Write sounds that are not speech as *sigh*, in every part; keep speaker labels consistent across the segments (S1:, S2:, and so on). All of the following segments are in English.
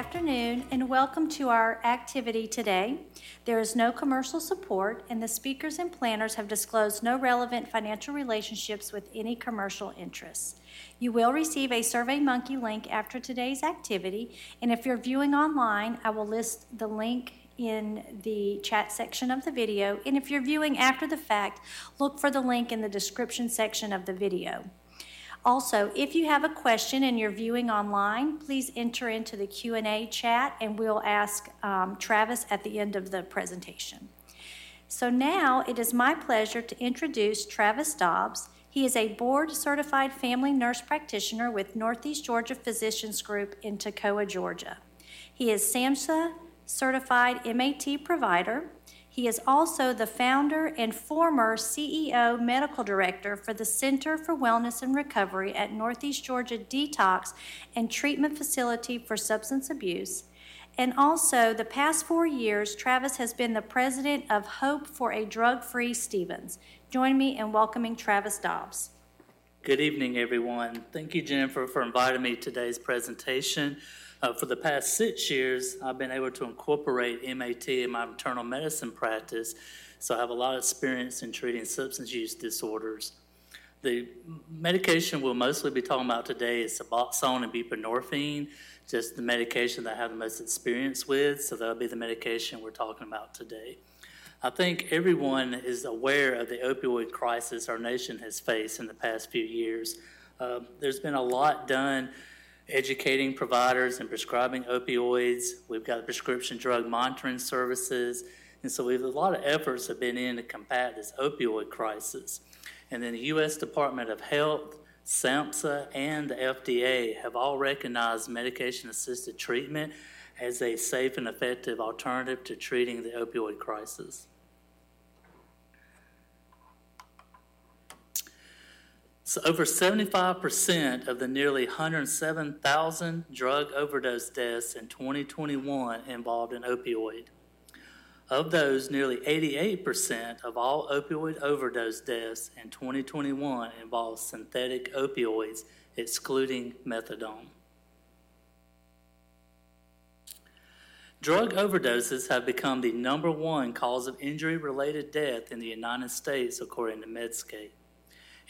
S1: afternoon and welcome to our activity today. There is no commercial support, and the speakers and planners have disclosed no relevant financial relationships with any commercial interests. You will receive a SurveyMonkey link after today's activity, and if you're viewing online, I will list the link in the chat section of the video. And if you're viewing after the fact, look for the link in the description section of the video. Also, if you have a question and you're viewing online, please enter into the Q&A chat and we'll ask um, Travis at the end of the presentation. So now it is my pleasure to introduce Travis Dobbs. He is a board certified family nurse practitioner with Northeast Georgia Physicians Group in Toccoa, Georgia. He is SAMHSA certified MAT provider. He is also the founder and former CEO medical director for the Center for Wellness and Recovery at Northeast Georgia Detox and Treatment Facility for Substance Abuse. And also, the past four years, Travis has been the president of Hope for a Drug Free Stephens. Join me in welcoming Travis Dobbs.
S2: Good evening, everyone. Thank you, Jennifer, for inviting me to today's presentation. Uh, for the past six years, I've been able to incorporate MAT in my internal medicine practice, so I have a lot of experience in treating substance use disorders. The medication we'll mostly be talking about today is Suboxone and buprenorphine, just the medication that I have the most experience with, so that'll be the medication we're talking about today. I think everyone is aware of the opioid crisis our nation has faced in the past few years. Uh, there's been a lot done educating providers and prescribing opioids. We've got prescription drug monitoring services. And so we have a lot of efforts have been in to combat this opioid crisis. And then the U.S. Department of Health, SAMHSA, and the FDA have all recognized medication assisted treatment as a safe and effective alternative to treating the opioid crisis. So over 75% of the nearly 107,000 drug overdose deaths in 2021 involved an opioid. Of those, nearly 88% of all opioid overdose deaths in 2021 involved synthetic opioids, excluding methadone. Drug overdoses have become the number one cause of injury related death in the United States, according to Medscape.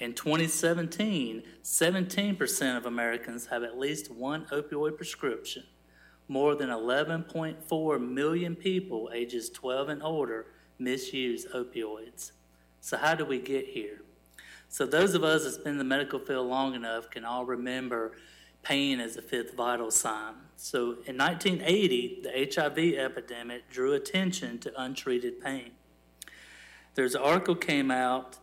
S2: In 2017, 17% of Americans have at least one opioid prescription. More than 11.4 million people ages 12 and older misuse opioids. So, how do we get here? So, those of us that's been in the medical field long enough can all remember pain as a fifth vital sign. So, in 1980, the HIV epidemic drew attention to untreated pain. There's an article came out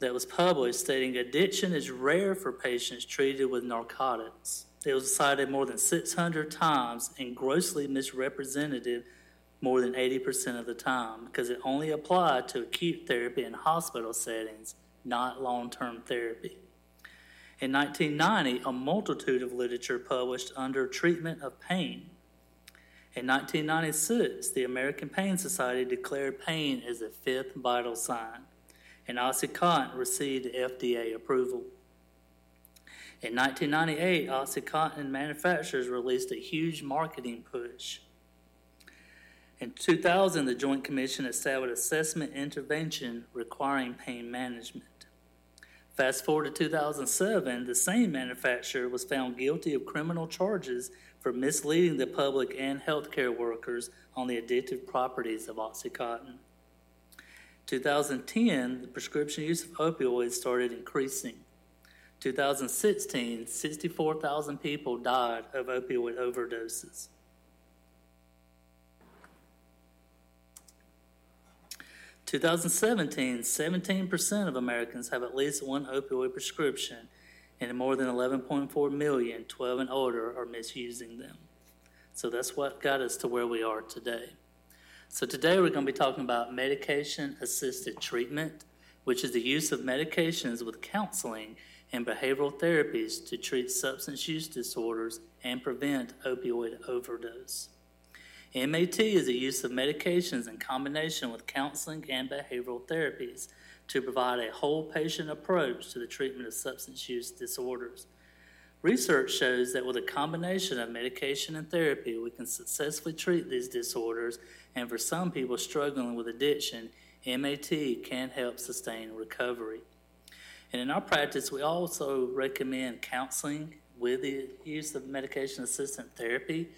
S2: that was published stating addiction is rare for patients treated with narcotics. It was cited more than 600 times and grossly misrepresented more than 80% of the time because it only applied to acute therapy in hospital settings, not long term therapy. In 1990, a multitude of literature published under treatment of pain. In 1996, the American Pain Society declared pain as a fifth vital sign and OxyContin received FDA approval. In 1998, OxyContin manufacturers released a huge marketing push. In 2000, the Joint Commission established assessment intervention requiring pain management. Fast forward to 2007, the same manufacturer was found guilty of criminal charges for misleading the public and healthcare workers on the addictive properties of OxyContin. 2010, the prescription use of opioids started increasing. 2016, 64,000 people died of opioid overdoses. Two thousand seventeen, 17% of Americans have at least one opioid prescription, and more than 11.4 million, 12 and older, are misusing them. So that's what got us to where we are today. So, today we're going to be talking about medication assisted treatment, which is the use of medications with counseling and behavioral therapies to treat substance use disorders and prevent opioid overdose. MAT is the use of medications in combination with counseling and behavioral therapies to provide a whole patient approach to the treatment of substance use disorders. Research shows that with a combination of medication and therapy, we can successfully treat these disorders, and for some people struggling with addiction, MAT can help sustain recovery. And in our practice, we also recommend counseling with the use of medication assisted therapy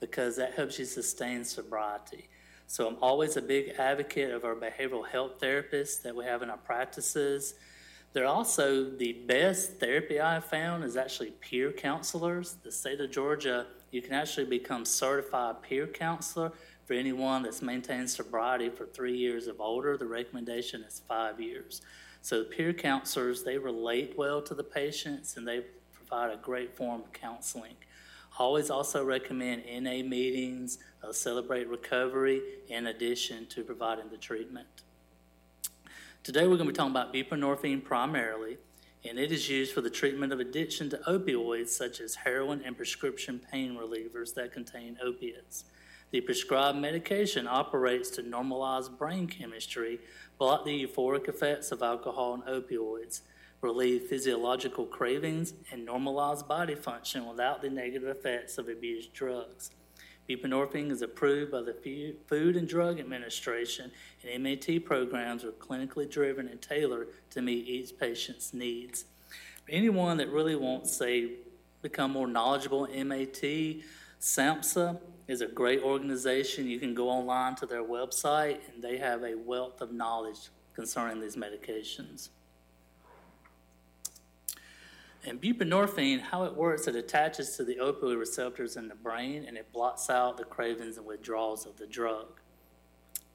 S2: because that helps you sustain sobriety. So I'm always a big advocate of our behavioral health therapists that we have in our practices. They're also the best therapy I have found is actually peer counselors. The state of Georgia, you can actually become certified peer counselor for anyone that's maintained sobriety for three years or older. The recommendation is five years. So peer counselors, they relate well to the patients and they provide a great form of counseling. Always also recommend NA meetings, uh, celebrate recovery, in addition to providing the treatment. Today we're going to be talking about buprenorphine primarily, and it is used for the treatment of addiction to opioids such as heroin and prescription pain relievers that contain opiates. The prescribed medication operates to normalize brain chemistry, block the euphoric effects of alcohol and opioids, relieve physiological cravings, and normalize body function without the negative effects of abused drugs. Buprenorphine is approved by the Food and Drug Administration, and MAT programs are clinically driven and tailored to meet each patient's needs. For anyone that really wants, say, become more knowledgeable in MAT, SAMHSA is a great organization. You can go online to their website, and they have a wealth of knowledge concerning these medications. And buprenorphine, how it works, it attaches to the opioid receptors in the brain and it blots out the cravings and withdrawals of the drug.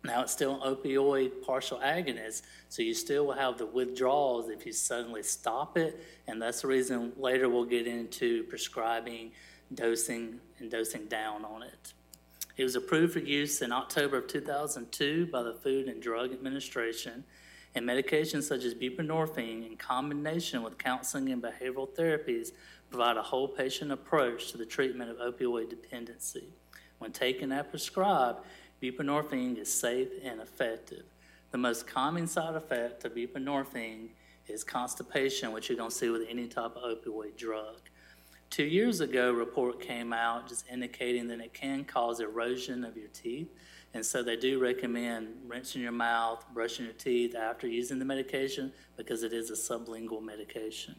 S2: Now, it's still an opioid partial agonist, so you still will have the withdrawals if you suddenly stop it, and that's the reason later we'll get into prescribing, dosing, and dosing down on it. It was approved for use in October of 2002 by the Food and Drug Administration and medications such as buprenorphine in combination with counseling and behavioral therapies provide a whole patient approach to the treatment of opioid dependency. When taken as prescribed, buprenorphine is safe and effective. The most common side effect of buprenorphine is constipation, which you're going to see with any type of opioid drug. Two years ago, a report came out just indicating that it can cause erosion of your teeth and so they do recommend rinsing your mouth, brushing your teeth after using the medication because it is a sublingual medication.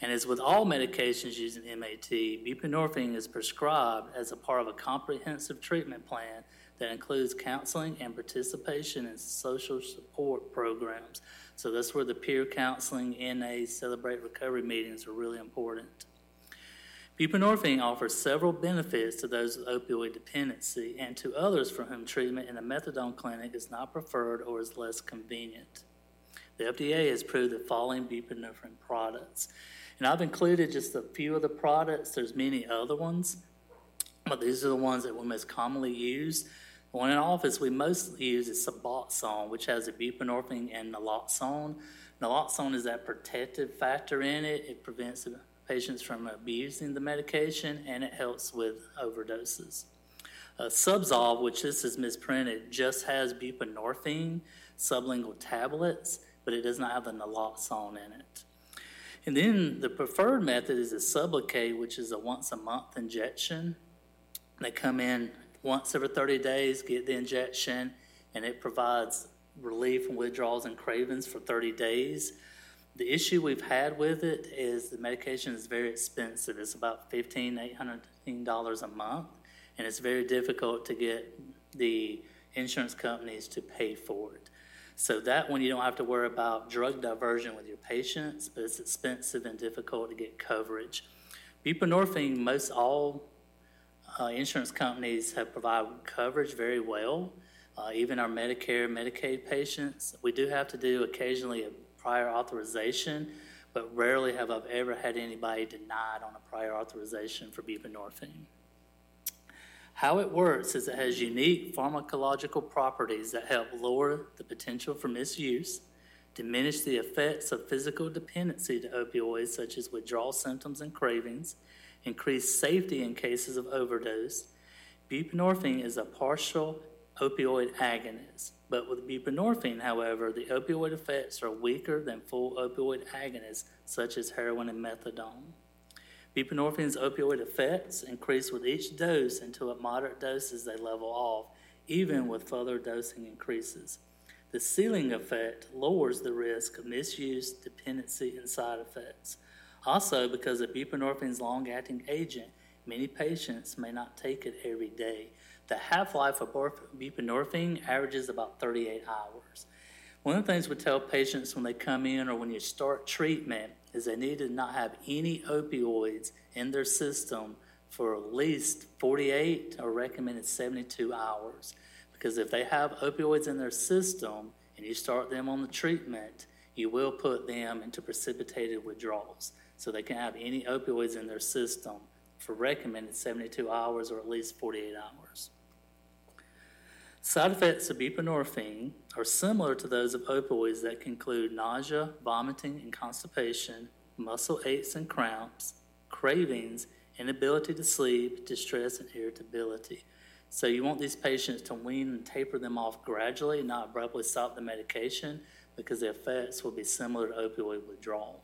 S2: And as with all medications using MAT, buprenorphine is prescribed as a part of a comprehensive treatment plan that includes counseling and participation in social support programs. So that's where the peer counseling, NA, Celebrate Recovery meetings are really important. Buprenorphine offers several benefits to those with opioid dependency and to others for whom treatment in a methadone clinic is not preferred or is less convenient. The FDA has approved the following buprenorphine products. And I've included just a few of the products. There's many other ones, but these are the ones that we most commonly use. The one in office we mostly use is Suboxone, which has a buprenorphine and naloxone. Naloxone is that protective factor in it. It prevents patients from abusing the medication, and it helps with overdoses. Uh, Zubsolv, which this is misprinted, just has buprenorphine sublingual tablets, but it does not have the naloxone in it. And then the preferred method is a Sublocade, which is a once a month injection. They come in once every 30 days, get the injection, and it provides relief from withdrawals and cravings for 30 days. The issue we've had with it is the medication is very expensive. It's about fifteen, eight hundred dollars a month, and it's very difficult to get the insurance companies to pay for it. So that one you don't have to worry about drug diversion with your patients, but it's expensive and difficult to get coverage. Buprenorphine, most all uh, insurance companies have provided coverage very well. Uh, even our Medicare, Medicaid patients, we do have to do occasionally a prior authorization, but rarely have I ever had anybody denied on a prior authorization for buprenorphine. How it works is it has unique pharmacological properties that help lower the potential for misuse, diminish the effects of physical dependency to opioids such as withdrawal symptoms and cravings, increase safety in cases of overdose. Buprenorphine is a partial opioid agonists. But with buprenorphine, however, the opioid effects are weaker than full opioid agonists such as heroin and methadone. Buprenorphine's opioid effects increase with each dose until at moderate doses they level off, even with further dosing increases. The ceiling effect lowers the risk of misuse, dependency, and side effects. Also, because of buprenorphine's long acting agent, many patients may not take it every day. The half life of buprenorphine averages about 38 hours. One of the things we tell patients when they come in or when you start treatment is they need to not have any opioids in their system for at least 48 or recommended 72 hours. Because if they have opioids in their system and you start them on the treatment, you will put them into precipitated withdrawals. So they can have any opioids in their system for recommended 72 hours or at least 48 hours. Side effects of buprenorphine are similar to those of opioids that include nausea, vomiting, and constipation, muscle aches and cramps, cravings, inability to sleep, distress, and irritability. So you want these patients to wean and taper them off gradually, not abruptly stop the medication, because the effects will be similar to opioid withdrawal.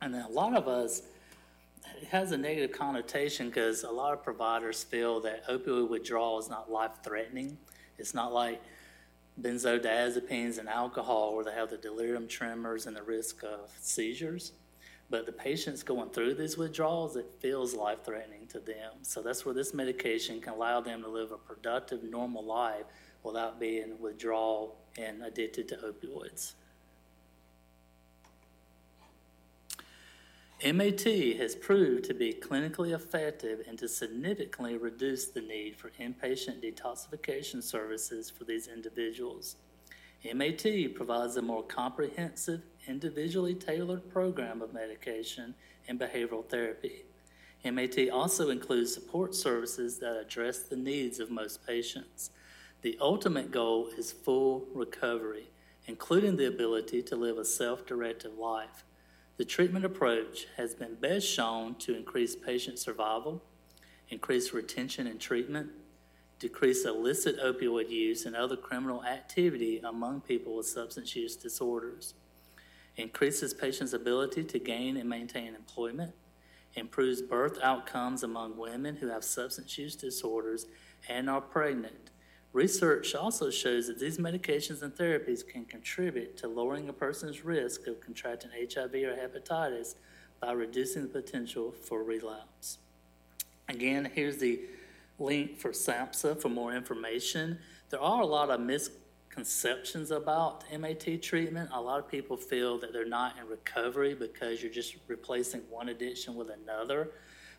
S2: And then a lot of us, it has a negative connotation because a lot of providers feel that opioid withdrawal is not life threatening. It's not like benzodiazepines and alcohol where they have the delirium tremors and the risk of seizures. But the patients going through these withdrawals, it feels life threatening to them. So that's where this medication can allow them to live a productive, normal life without being withdrawal and addicted to opioids. MAT has proved to be clinically effective and to significantly reduce the need for inpatient detoxification services for these individuals. MAT provides a more comprehensive, individually tailored program of medication and behavioral therapy. MAT also includes support services that address the needs of most patients. The ultimate goal is full recovery, including the ability to live a self directed life. The treatment approach has been best shown to increase patient survival, increase retention and treatment, decrease illicit opioid use and other criminal activity among people with substance use disorders, increases patients' ability to gain and maintain employment, improves birth outcomes among women who have substance use disorders and are pregnant. Research also shows that these medications and therapies can contribute to lowering a person's risk of contracting HIV or hepatitis by reducing the potential for relapse. Again, here's the link for SAMHSA for more information. There are a lot of misconceptions about MAT treatment. A lot of people feel that they're not in recovery because you're just replacing one addiction with another.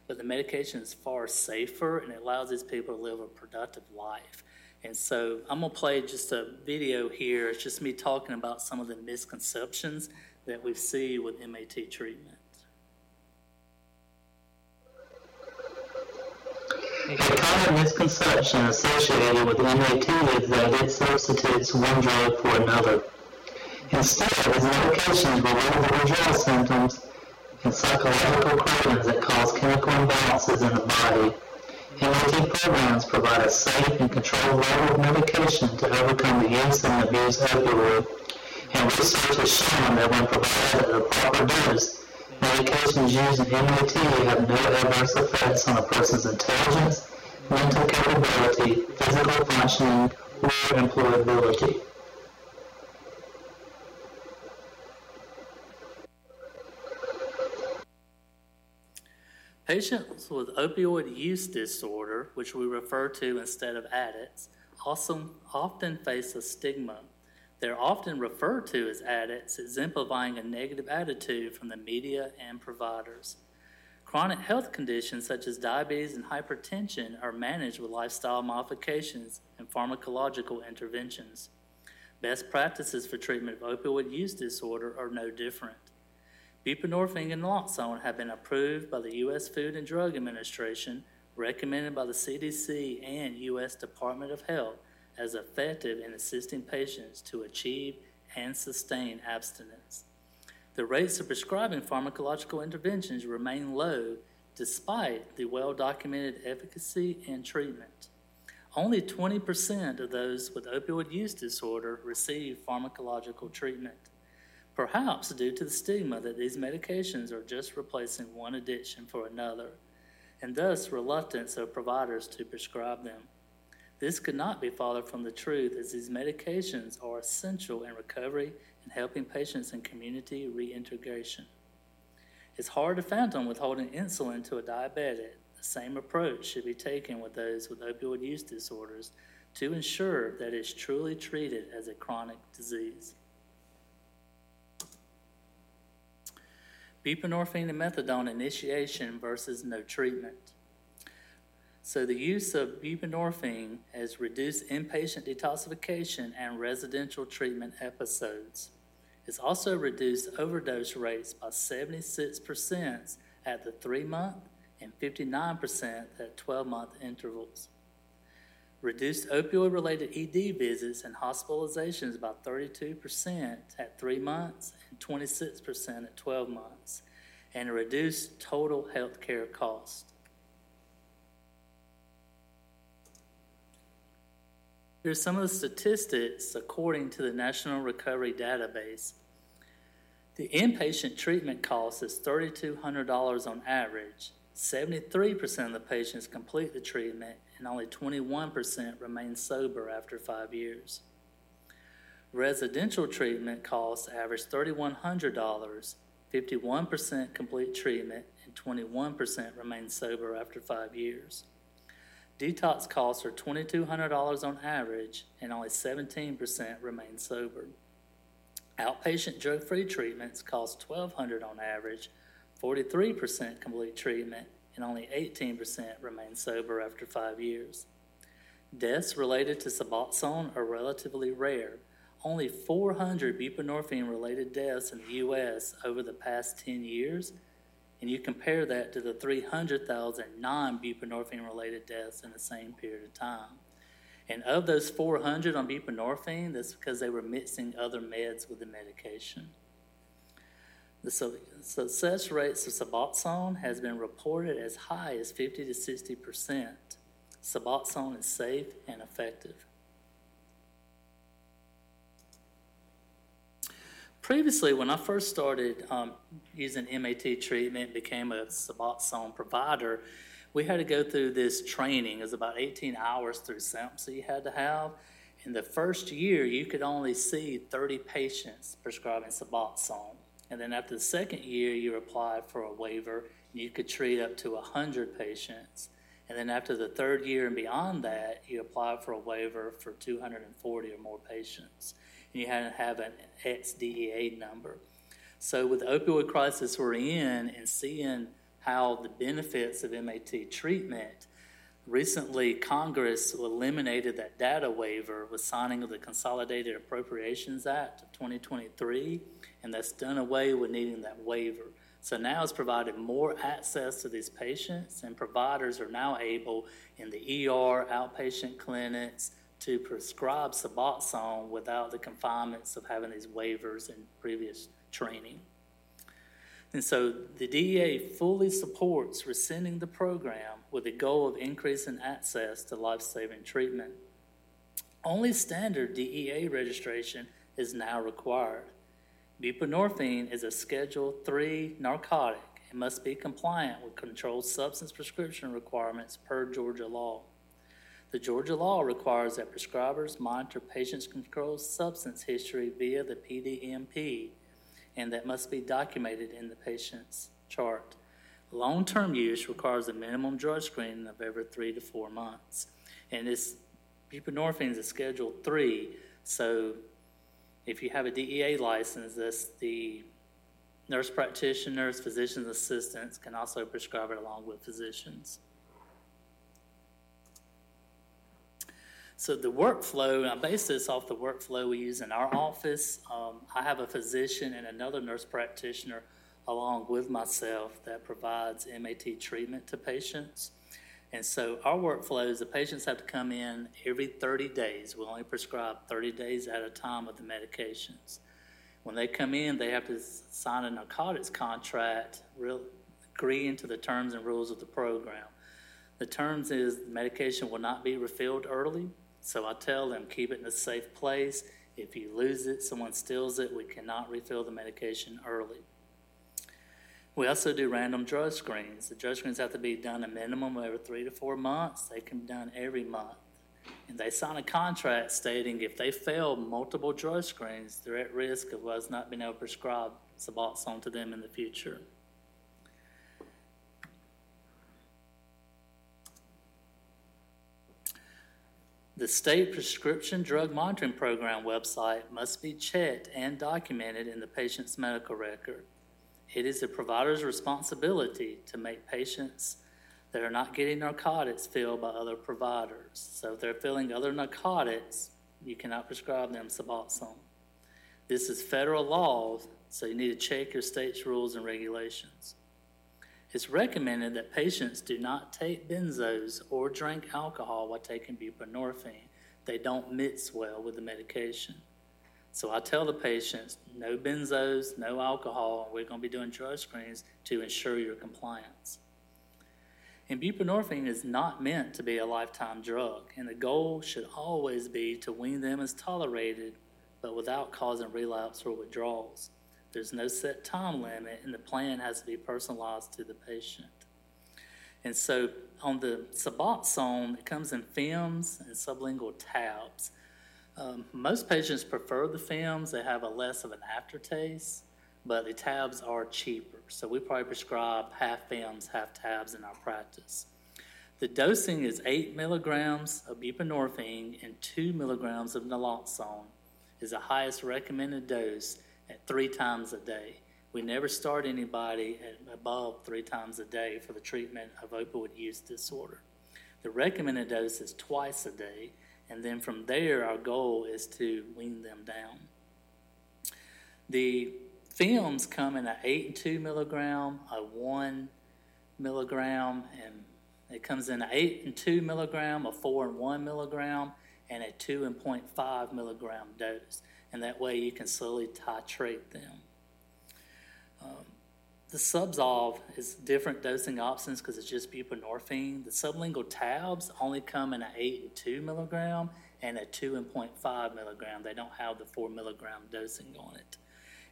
S2: But the medication is far safer and it allows these people to live a productive life. And so I'm going to play just a video here. It's just me talking about some of the misconceptions that we see with MAT treatment. A common misconception associated with MAT is that it substitutes one drug for another. Instead, these medications relieve the withdrawal symptoms and psychological cravings that cause chemical imbalances in the body. MAT programs provide a safe and controlled level of medication to overcome the use and abuse of opioid. And research has shown that when provided at a proper dose, Medications used in MAT have no adverse effects on a person's intelligence, mental capability, physical functioning, or employability. Patients with opioid use disorder, which we refer to instead of addicts, also often face a stigma they're often referred to as addicts, exemplifying a negative attitude from the media and providers. Chronic health conditions such as diabetes and hypertension are managed with lifestyle modifications and pharmacological interventions. Best practices for treatment of opioid use disorder are no different. Buprenorphine and naloxone have been approved by the U.S. Food and Drug Administration, recommended by the CDC and U.S. Department of Health as effective in assisting patients to achieve and sustain abstinence. The rates of prescribing pharmacological interventions remain low despite the well documented efficacy and treatment. Only 20% of those with opioid use disorder receive pharmacological treatment, perhaps due to the stigma that these medications are just replacing one addiction for another, and thus reluctance of providers to prescribe them. This could not be farther from the truth, as these medications are essential in recovery and helping patients in community reintegration. It's hard to fathom withholding insulin to a diabetic. The same approach should be taken with those with opioid use disorders to ensure that it's truly treated as a chronic disease. Buprenorphine and methadone initiation versus no treatment. So the use of buprenorphine has reduced inpatient detoxification and residential treatment episodes. It's also reduced overdose rates by 76% at the three month and 59% at 12 month intervals. Reduced opioid related ED visits and hospitalizations by 32% at three months 26% at 12 months, and a reduced total health care cost. Here's some of the statistics according to the National Recovery Database. The inpatient treatment cost is $3,200 on average. 73% of the patients complete the treatment, and only 21% remain sober after five years. Residential treatment costs average $3,100. 51% complete treatment, and 21% remain sober after five years. Detox costs are $2,200 on average, and only 17% remain sober. Outpatient drug free treatments cost $1,200 on average, 43% complete treatment, and only 18% remain sober after five years. Deaths related to Suboxone are relatively rare. Only 400 buprenorphine related deaths in the U.S. over the past 10 years and you compare that to the 300,000 non buprenorphine related deaths in the same period of time. And of those 400 on buprenorphine, that's because they were mixing other meds with the medication. The success rates of Suboxone has been reported as high as 50 to 60 percent. Suboxone is safe and effective. Previously, when I first started um, using MAT treatment, and became a Suboxone provider, we had to go through this training. It was about 18 hours through SAMHSA you had to have. In the first year, you could only see 30 patients prescribing Suboxone. And then after the second year, you applied for a waiver, and you could treat up to 100 patients. And then after the third year and beyond that, you applied for a waiver for 240 or more patients and you had to have an XDEA number. So with the opioid crisis we're in and seeing how the benefits of MAT treatment, recently Congress eliminated that data waiver with signing of the Consolidated Appropriations Act of 2023, and that's done away with needing that waiver. So now it's provided more access to these patients, and providers are now able in the ER, outpatient clinics, to prescribe Suboxone without the confinements of having these waivers and previous training. And so the DEA fully supports rescinding the program with the goal of increasing access to life saving treatment. Only standard DEA registration is now required. Buprenorphine is a Schedule III narcotic and must be compliant with controlled substance prescription requirements per Georgia law. The Georgia law requires that prescribers monitor patients' controlled substance history via the PDMP, and that must be documented in the patient's chart. Long term use requires a minimum drug screening of every three to four months. And this buprenorphine is a Schedule 3, so if you have a DEA license, this, the nurse practitioners, physician's assistants can also prescribe it along with physicians. So the workflow, I base this off the workflow we use in our office. Um, I have a physician and another nurse practitioner along with myself that provides MAT treatment to patients. And so our workflow is the patients have to come in every 30 days. We only prescribe 30 days at a time of the medications. When they come in, they have to sign a narcotics contract, real, agreeing to the terms and rules of the program. The terms is medication will not be refilled early, so I tell them keep it in a safe place. If you lose it, someone steals it, we cannot refill the medication early. We also do random drug screens. The drug screens have to be done a minimum of every three to four months. They can be done every month. And they sign a contract stating if they fail multiple drug screens, they're at risk of us not being able to prescribe Suboxone to them in the future. The state prescription drug monitoring program website must be checked and documented in the patient's medical record. It is the provider's responsibility to make patients that are not getting narcotics filled by other providers. So if they're filling other narcotics, you cannot prescribe them Suboxone. This is federal law, so you need to check your state's rules and regulations. It's recommended that patients do not take benzos or drink alcohol while taking buprenorphine. They don't mix well with the medication. So I tell the patients, no benzos, no alcohol. We're going to be doing drug screens to ensure your compliance. And buprenorphine is not meant to be a lifetime drug, and the goal should always be to wean them as tolerated, but without causing relapse or withdrawals. There's no set time limit, and the plan has to be personalized to the patient. And so on the Suboxone, it comes in films and sublingual tabs. Um, most patients prefer the films, they have a less of an aftertaste, but the tabs are cheaper. So we probably prescribe half films, half tabs in our practice. The dosing is 8 milligrams of buprenorphine and 2 milligrams of naloxone is the highest recommended dose at three times a day. We never start anybody at above three times a day for the treatment of opioid use disorder. The recommended dose is twice a day, and then from there, our goal is to wean them down. The films come in an 8 and 2 milligram, a 1 milligram, and it comes in an 8 and 2 milligram, a 4 and 1 milligram, and a 2 and 0.5 milligram dose and that way you can slowly titrate them. Um, the Zubsolv is different dosing options because it's just buprenorphine. The sublingual tabs only come in an 8 and 2 milligram and a 2 and 0.5 milligram. They don't have the 4 milligram dosing on it.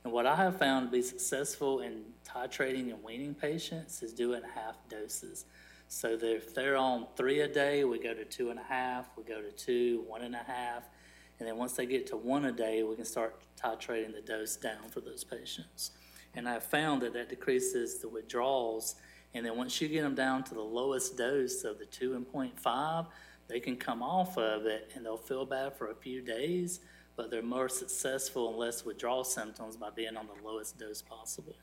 S2: And what I have found to be successful in titrating and weaning patients is doing half doses. So if they're on three a day, we go to two and a half, we go to two, one and a half, and then once they get to one a day, we can start titrating the dose down for those patients. And I found that that decreases the withdrawals. And then once you get them down to the lowest dose of the 2 and 0.5, they can come off of it and they'll feel bad for a few days, but they're more successful and less withdrawal symptoms by being on the lowest dose possible.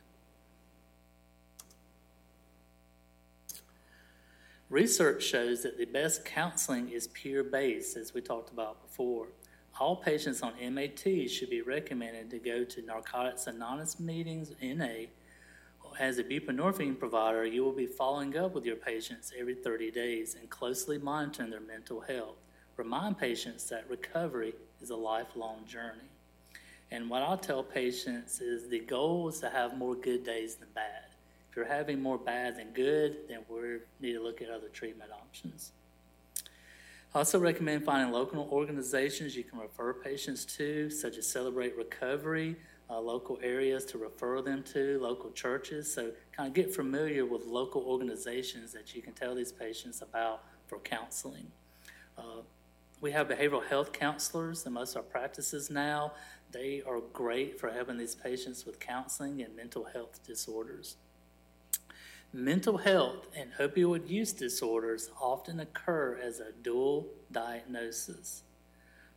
S2: Research shows that the best counseling is peer based, as we talked about before all patients on MAT should be recommended to go to Narcotics Anonymous meetings, NA. As a buprenorphine provider, you will be following up with your patients every 30 days and closely monitoring their mental health. Remind patients that recovery is a lifelong journey. And what I'll tell patients is the goal is to have more good days than bad. If you're having more bad than good, then we need to look at other treatment options. I also recommend finding local organizations you can refer patients to, such as Celebrate Recovery, uh, local areas to refer them to, local churches. So, kind of get familiar with local organizations that you can tell these patients about for counseling. Uh, we have behavioral health counselors in most of our practices now. They are great for helping these patients with counseling and mental health disorders. Mental health and opioid use disorders often occur as a dual diagnosis.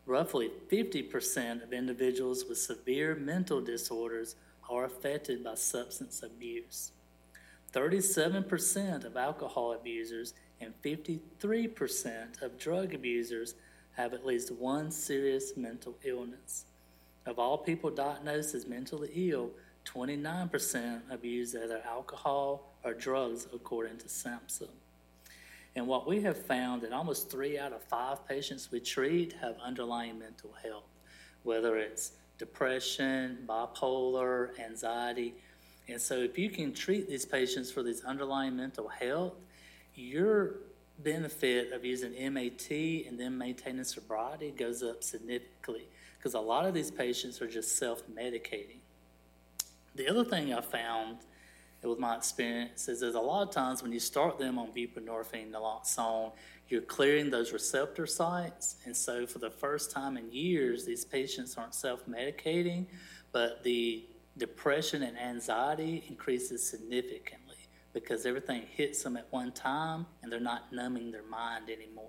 S2: Roughly 50% of individuals with severe mental disorders are affected by substance abuse. 37% of alcohol abusers and 53% of drug abusers have at least one serious mental illness. Of all people diagnosed as mentally ill, 29% abuse either alcohol or drugs, according to SAMHSA. And what we have found that almost three out of five patients we treat have underlying mental health, whether it's depression, bipolar, anxiety. And so, if you can treat these patients for these underlying mental health, you're benefit of using MAT and then maintaining sobriety goes up significantly because a lot of these patients are just self-medicating. The other thing I found with my experience is there's a lot of times when you start them on buprenorphine, naloxone, you're clearing those receptor sites. And so for the first time in years, these patients aren't self-medicating, but the depression and anxiety increases significantly because everything hits them at one time and they're not numbing their mind anymore.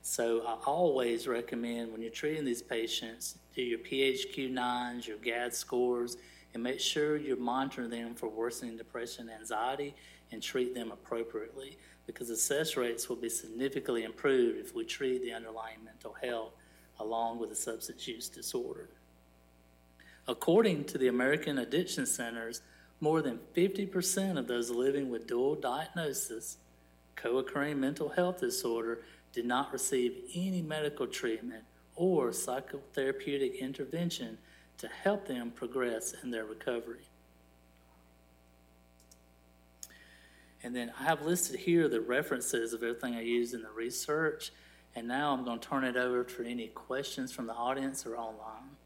S2: So I always recommend when you're treating these patients, do your PHQ-9s, your GAD scores, and make sure you're monitoring them for worsening depression and anxiety and treat them appropriately because success rates will be significantly improved if we treat the underlying mental health along with the substance use disorder. According to the American Addiction Centers, more than 50% of those living with dual diagnosis, co occurring mental health disorder, did not receive any medical treatment or psychotherapeutic intervention to help them progress in their recovery. And then I have listed here the references of everything I used in the research. And now I'm going to turn it over for any questions from the audience or online.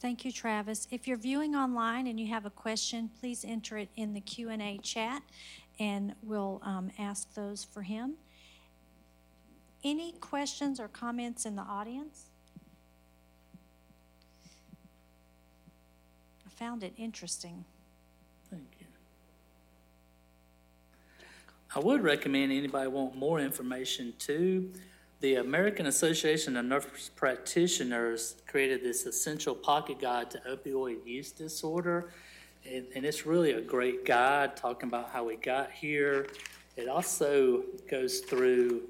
S1: Thank you, Travis. If you're viewing online and you have a question, please enter it in the Q&A chat, and we'll um, ask those for him. Any questions or comments in the audience? Found it interesting.
S2: Thank you. I would recommend anybody want more information too the American Association of Nurse Practitioners created this essential pocket guide to opioid use disorder. And, and, it's really a great guide talking about how we got here. It also goes through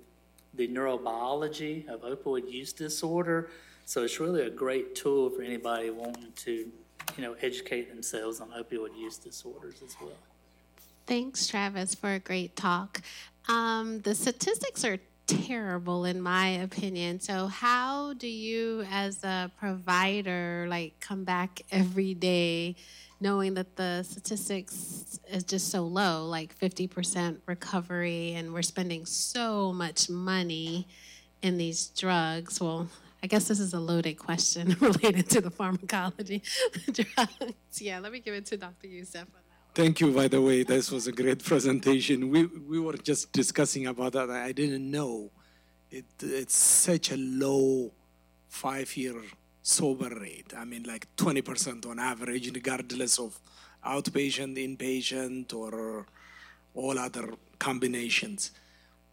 S2: the neurobiology of opioid use disorder. So it's really a great tool for anybody wanting to, you know, educate themselves on opioid use disorders as well.
S3: Thanks, Travis, for a great talk. Um, the statistics are terrible in my opinion. So how do you as a provider like come back every day knowing that the statistics is just so low, like 50% recovery and we're spending so much money in these drugs? Well, I guess this is a loaded question *laughs* related to the pharmacology drugs. Yeah, let me give it to Dr. Youssef.
S4: Thank you, by the way. This was a great presentation. We, we were just discussing about that. I didn't know it, it's such a low five year sober rate. I mean, like 20% on average, regardless of outpatient, inpatient, or all other combinations.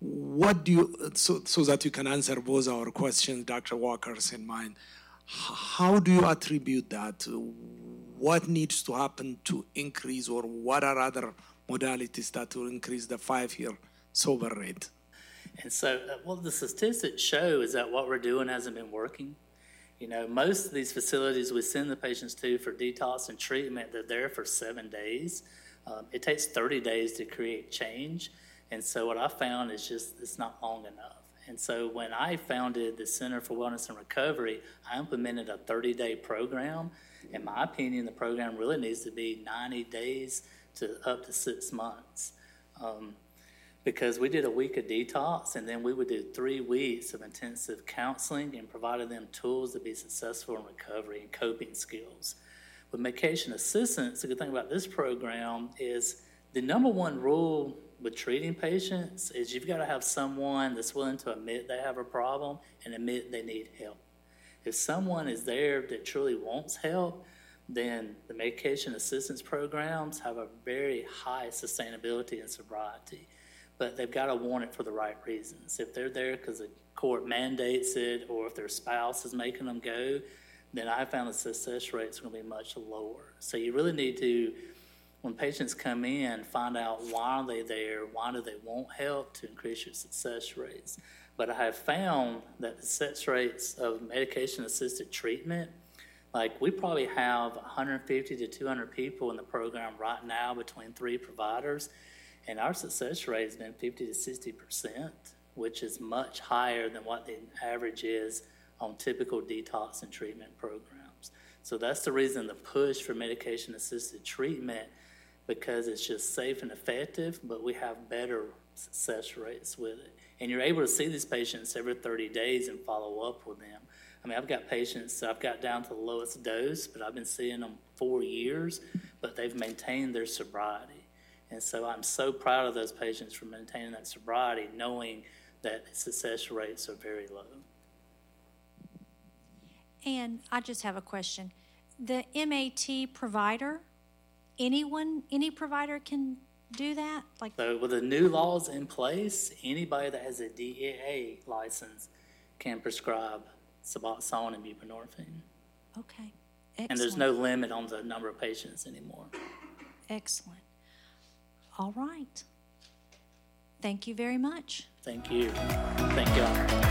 S4: What do you, so, so that you can answer both our questions, Dr. Walker's and mine, how do you attribute that? what needs to happen to increase, or what are other modalities that will increase the five-year sober rate?
S2: And so, uh, what the statistics show is that what we're doing hasn't been working. You know, most of these facilities we send the patients to for detox and treatment, they're there for seven days. Um, it takes 30 days to create change. And so, what I found is just it's not long enough. And so, when I founded the Center for Wellness and Recovery, I implemented a 30 day program in my opinion, the program really needs to be 90 days to up to six months. Um, because we did a week of detox and then we would do three weeks of intensive counseling and provided them tools to be successful in recovery and coping skills. With medication assistance, the good thing about this program is the number one rule with treating patients is you've got to have someone that's willing to admit they have a problem and admit they need help. If someone is there that truly wants help, then the medication assistance programs have a very high sustainability and sobriety. But they've got to want it for the right reasons. If they're there because the court mandates it or if their spouse is making them go, then I found the success rates are going to be much lower. So you really need to, when patients come in, find out why are they there, why do they want help to increase your success rates. But I have found that the success rates of medication assisted treatment, like we probably have 150 to 200 people in the program right now between three providers, and our success rate has been 50 to 60 percent, which is much higher than what the average is on typical detox and treatment programs. So that's the reason the push for medication assisted treatment because it's just safe and effective, but we have better success rates with it. And you're able to see these patients every 30 days and follow up with them. I mean, I've got patients, that I've got down to the lowest dose, but I've been seeing them four years, but they've maintained their sobriety. And so I'm so proud of those patients for maintaining that sobriety, knowing that success rates are very low.
S1: And I just have a question. The MAT provider, anyone, any provider can do that? Like,
S2: So with the new laws in place, anybody that has a DEA license can prescribe Suboxone and buprenorphine.
S1: okay.
S2: And there's no limit on the number of patients anymore.
S1: Excellent. All right. Thank you very much.
S2: Thank you. Thank y'all.